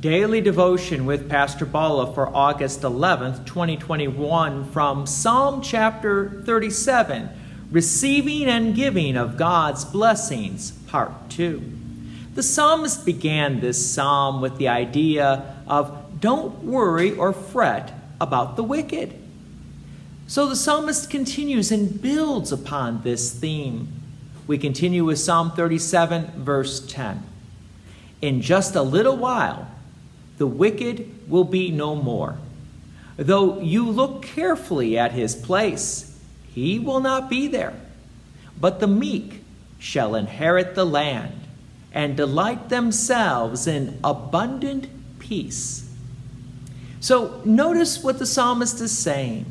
Daily devotion with Pastor Bala for August 11th, 2021, from Psalm chapter 37 Receiving and Giving of God's Blessings, Part 2. The psalmist began this psalm with the idea of don't worry or fret about the wicked. So the psalmist continues and builds upon this theme. We continue with Psalm 37, verse 10. In just a little while, the wicked will be no more. Though you look carefully at his place, he will not be there. But the meek shall inherit the land and delight themselves in abundant peace. So notice what the psalmist is saying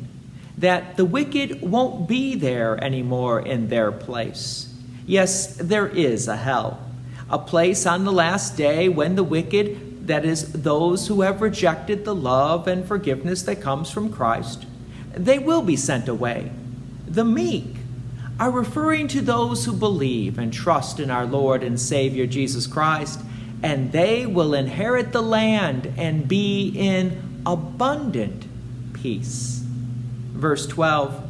that the wicked won't be there anymore in their place. Yes, there is a hell, a place on the last day when the wicked that is, those who have rejected the love and forgiveness that comes from Christ, they will be sent away. The meek are referring to those who believe and trust in our Lord and Savior Jesus Christ, and they will inherit the land and be in abundant peace. Verse 12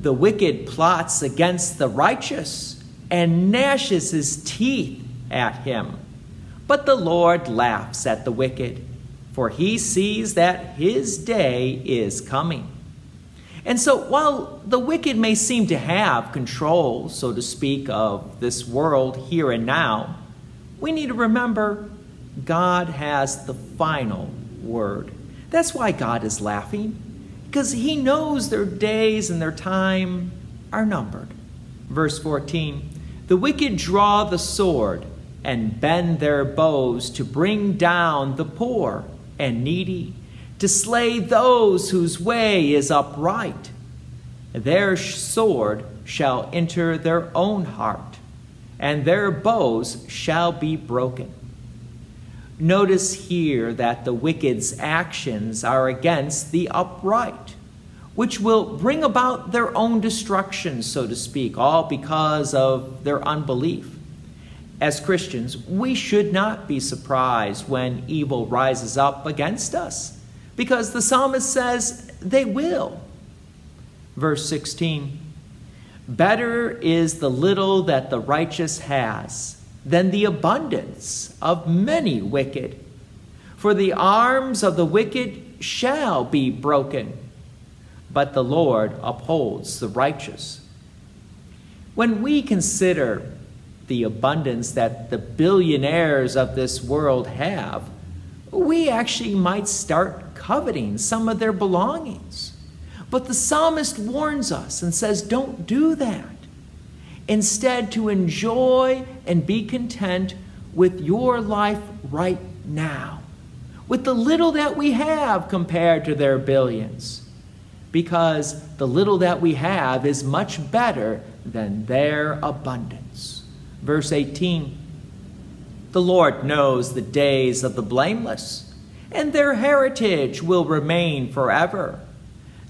The wicked plots against the righteous and gnashes his teeth at him. But the Lord laughs at the wicked, for he sees that his day is coming. And so, while the wicked may seem to have control, so to speak, of this world here and now, we need to remember God has the final word. That's why God is laughing, because he knows their days and their time are numbered. Verse 14 The wicked draw the sword and bend their bows to bring down the poor and needy, to slay those whose way is upright. Their sword shall enter their own heart, and their bows shall be broken. Notice here that the wicked's actions are against the upright, which will bring about their own destruction, so to speak, all because of their unbelief as Christians, we should not be surprised when evil rises up against us, because the psalmist says they will. Verse 16 Better is the little that the righteous has than the abundance of many wicked. For the arms of the wicked shall be broken, but the Lord upholds the righteous. When we consider the abundance that the billionaires of this world have, we actually might start coveting some of their belongings. But the psalmist warns us and says, don't do that. Instead, to enjoy and be content with your life right now, with the little that we have compared to their billions. Because the little that we have is much better than their abundance. Verse 18 The Lord knows the days of the blameless, and their heritage will remain forever.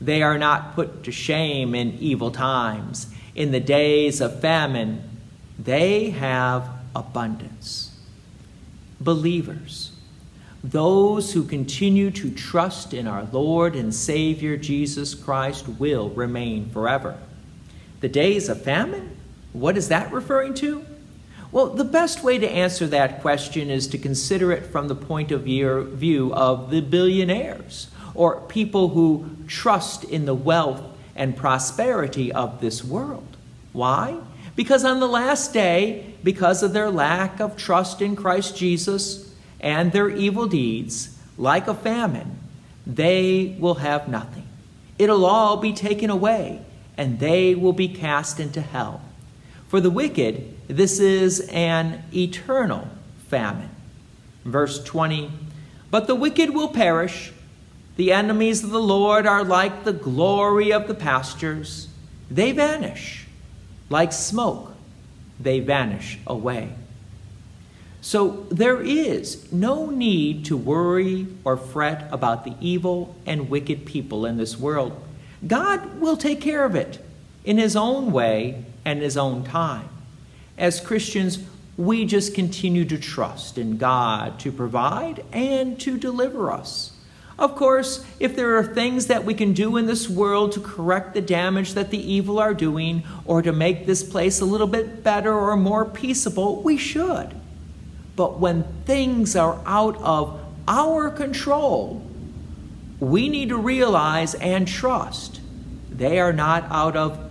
They are not put to shame in evil times. In the days of famine, they have abundance. Believers, those who continue to trust in our Lord and Savior Jesus Christ will remain forever. The days of famine, what is that referring to? Well, the best way to answer that question is to consider it from the point of view of the billionaires or people who trust in the wealth and prosperity of this world. Why? Because on the last day, because of their lack of trust in Christ Jesus and their evil deeds, like a famine, they will have nothing. It'll all be taken away, and they will be cast into hell. For the wicked, this is an eternal famine. Verse 20 But the wicked will perish. The enemies of the Lord are like the glory of the pastures. They vanish. Like smoke, they vanish away. So there is no need to worry or fret about the evil and wicked people in this world. God will take care of it in His own way and His own time. As Christians, we just continue to trust in God to provide and to deliver us. Of course, if there are things that we can do in this world to correct the damage that the evil are doing or to make this place a little bit better or more peaceable, we should. But when things are out of our control, we need to realize and trust they are not out of